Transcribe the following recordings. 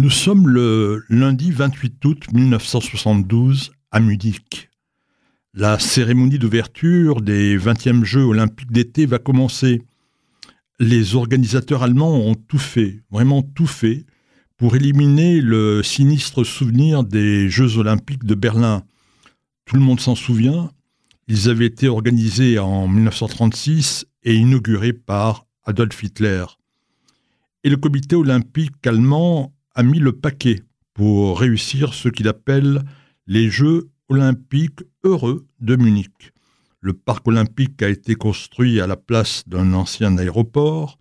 Nous sommes le lundi 28 août 1972 à Munich. La cérémonie d'ouverture des 20e Jeux olympiques d'été va commencer. Les organisateurs allemands ont tout fait, vraiment tout fait, pour éliminer le sinistre souvenir des Jeux olympiques de Berlin. Tout le monde s'en souvient. Ils avaient été organisés en 1936 et inaugurés par Adolf Hitler. Et le comité olympique allemand a mis le paquet pour réussir ce qu'il appelle les Jeux olympiques heureux de Munich. Le parc olympique a été construit à la place d'un ancien aéroport.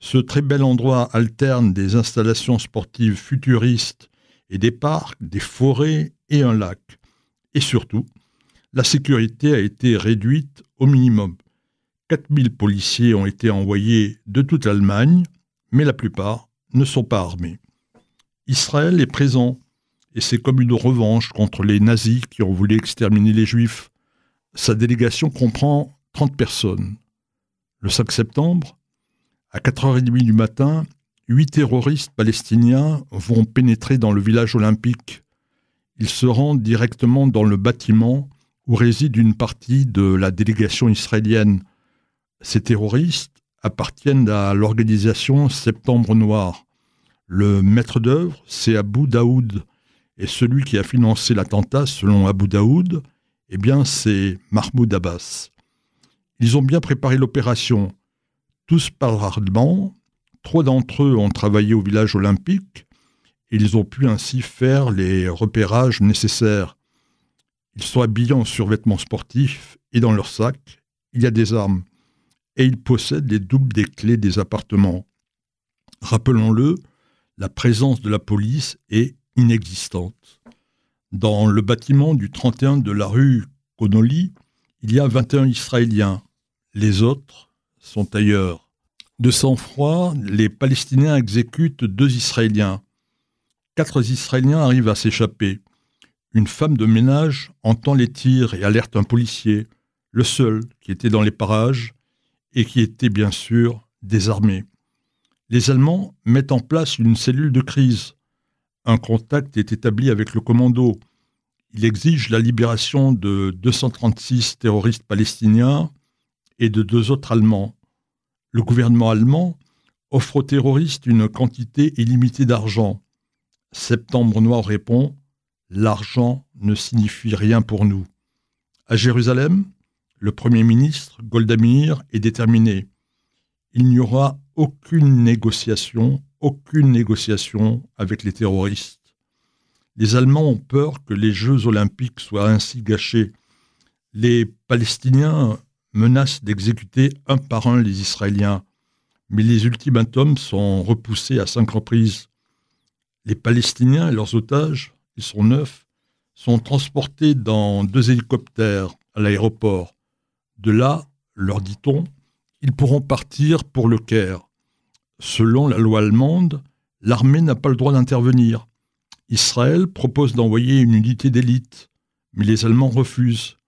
Ce très bel endroit alterne des installations sportives futuristes et des parcs, des forêts et un lac. Et surtout, la sécurité a été réduite au minimum. 4000 policiers ont été envoyés de toute l'Allemagne, mais la plupart ne sont pas armés. Israël est présent, et c'est comme une revanche contre les nazis qui ont voulu exterminer les juifs. Sa délégation comprend 30 personnes. Le 5 septembre, à 4h30 du matin, huit terroristes palestiniens vont pénétrer dans le village olympique. Ils se rendent directement dans le bâtiment où réside une partie de la délégation israélienne. Ces terroristes appartiennent à l'organisation Septembre Noir. Le maître d'œuvre, c'est Abu Daoud. Et celui qui a financé l'attentat, selon Abu Daoud, eh bien, c'est Mahmoud Abbas. Ils ont bien préparé l'opération. Tous parlent allemand. Trois d'entre eux ont travaillé au village olympique. Et ils ont pu ainsi faire les repérages nécessaires. Ils sont habillés en survêtements sportifs et dans leur sac, il y a des armes. Et ils possèdent les doubles des clés des appartements. Rappelons-le, la présence de la police est inexistante. Dans le bâtiment du 31 de la rue Connolly, il y a 21 Israéliens. Les autres sont ailleurs. De sang-froid, les Palestiniens exécutent deux Israéliens. Quatre Israéliens arrivent à s'échapper. Une femme de ménage entend les tirs et alerte un policier, le seul qui était dans les parages et qui était bien sûr désarmé les Allemands mettent en place une cellule de crise. Un contact est établi avec le commando. Il exige la libération de 236 terroristes palestiniens et de deux autres Allemands. Le gouvernement allemand offre aux terroristes une quantité illimitée d'argent. Septembre Noir répond L'argent ne signifie rien pour nous. À Jérusalem, le Premier ministre, Goldamir, est déterminé. Il n'y aura aucune négociation, aucune négociation avec les terroristes. Les Allemands ont peur que les Jeux olympiques soient ainsi gâchés. Les Palestiniens menacent d'exécuter un par un les Israéliens, mais les ultimatums sont repoussés à cinq reprises. Les Palestiniens et leurs otages, ils sont neufs, sont transportés dans deux hélicoptères à l'aéroport. De là, leur dit-on, ils pourront partir pour le Caire. Selon la loi allemande, l'armée n'a pas le droit d'intervenir. Israël propose d'envoyer une unité d'élite, mais les Allemands refusent.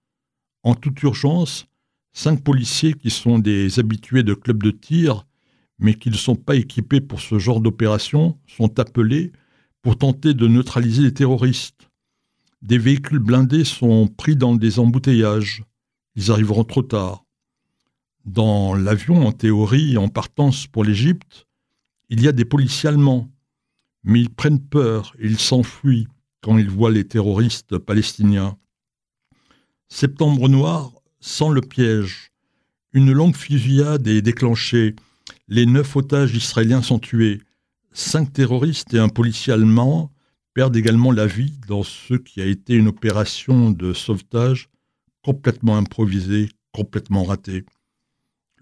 En toute urgence, cinq policiers qui sont des habitués de clubs de tir, mais qui ne sont pas équipés pour ce genre d'opération, sont appelés pour tenter de neutraliser les terroristes. Des véhicules blindés sont pris dans des embouteillages. Ils arriveront trop tard. Dans l'avion, en théorie, en partance pour l'Égypte, il y a des policiers allemands, mais ils prennent peur ils s'enfuient quand ils voient les terroristes palestiniens. Septembre noir sans le piège. Une longue fusillade est déclenchée. Les neuf otages israéliens sont tués. Cinq terroristes et un policier allemand perdent également la vie dans ce qui a été une opération de sauvetage complètement improvisée, complètement ratée.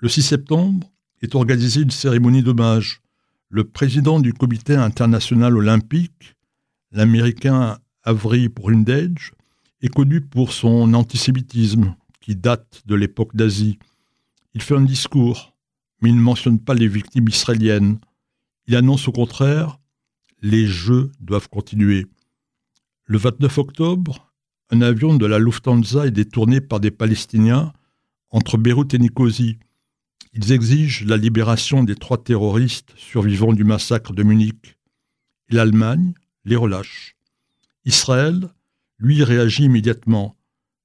Le 6 septembre est organisée une cérémonie d'hommage. Le président du comité international olympique, l'américain Avery Brundage, est connu pour son antisémitisme qui date de l'époque d'Asie. Il fait un discours, mais il ne mentionne pas les victimes israéliennes. Il annonce au contraire les Jeux doivent continuer. Le 29 octobre, un avion de la Lufthansa est détourné par des Palestiniens entre Beyrouth et Nicosie. Ils exigent la libération des trois terroristes survivants du massacre de Munich. l'Allemagne les relâche. Israël, lui, réagit immédiatement.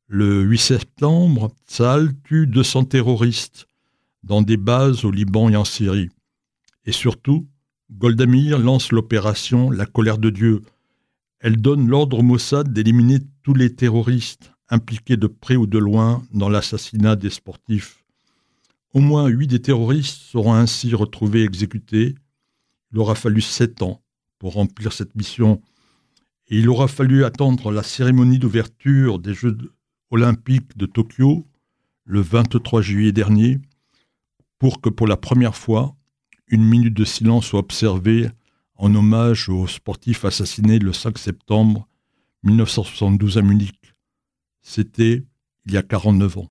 Le 8 septembre, Tzal tue 200 terroristes dans des bases au Liban et en Syrie. Et surtout, Goldamir lance l'opération La colère de Dieu. Elle donne l'ordre au Mossad d'éliminer tous les terroristes impliqués de près ou de loin dans l'assassinat des sportifs. Au moins huit des terroristes seront ainsi retrouvés exécutés. Il aura fallu sept ans pour remplir cette mission. Et il aura fallu attendre la cérémonie d'ouverture des Jeux olympiques de Tokyo le 23 juillet dernier pour que pour la première fois, une minute de silence soit observée en hommage aux sportifs assassinés le 5 septembre 1972 à Munich. C'était il y a 49 ans.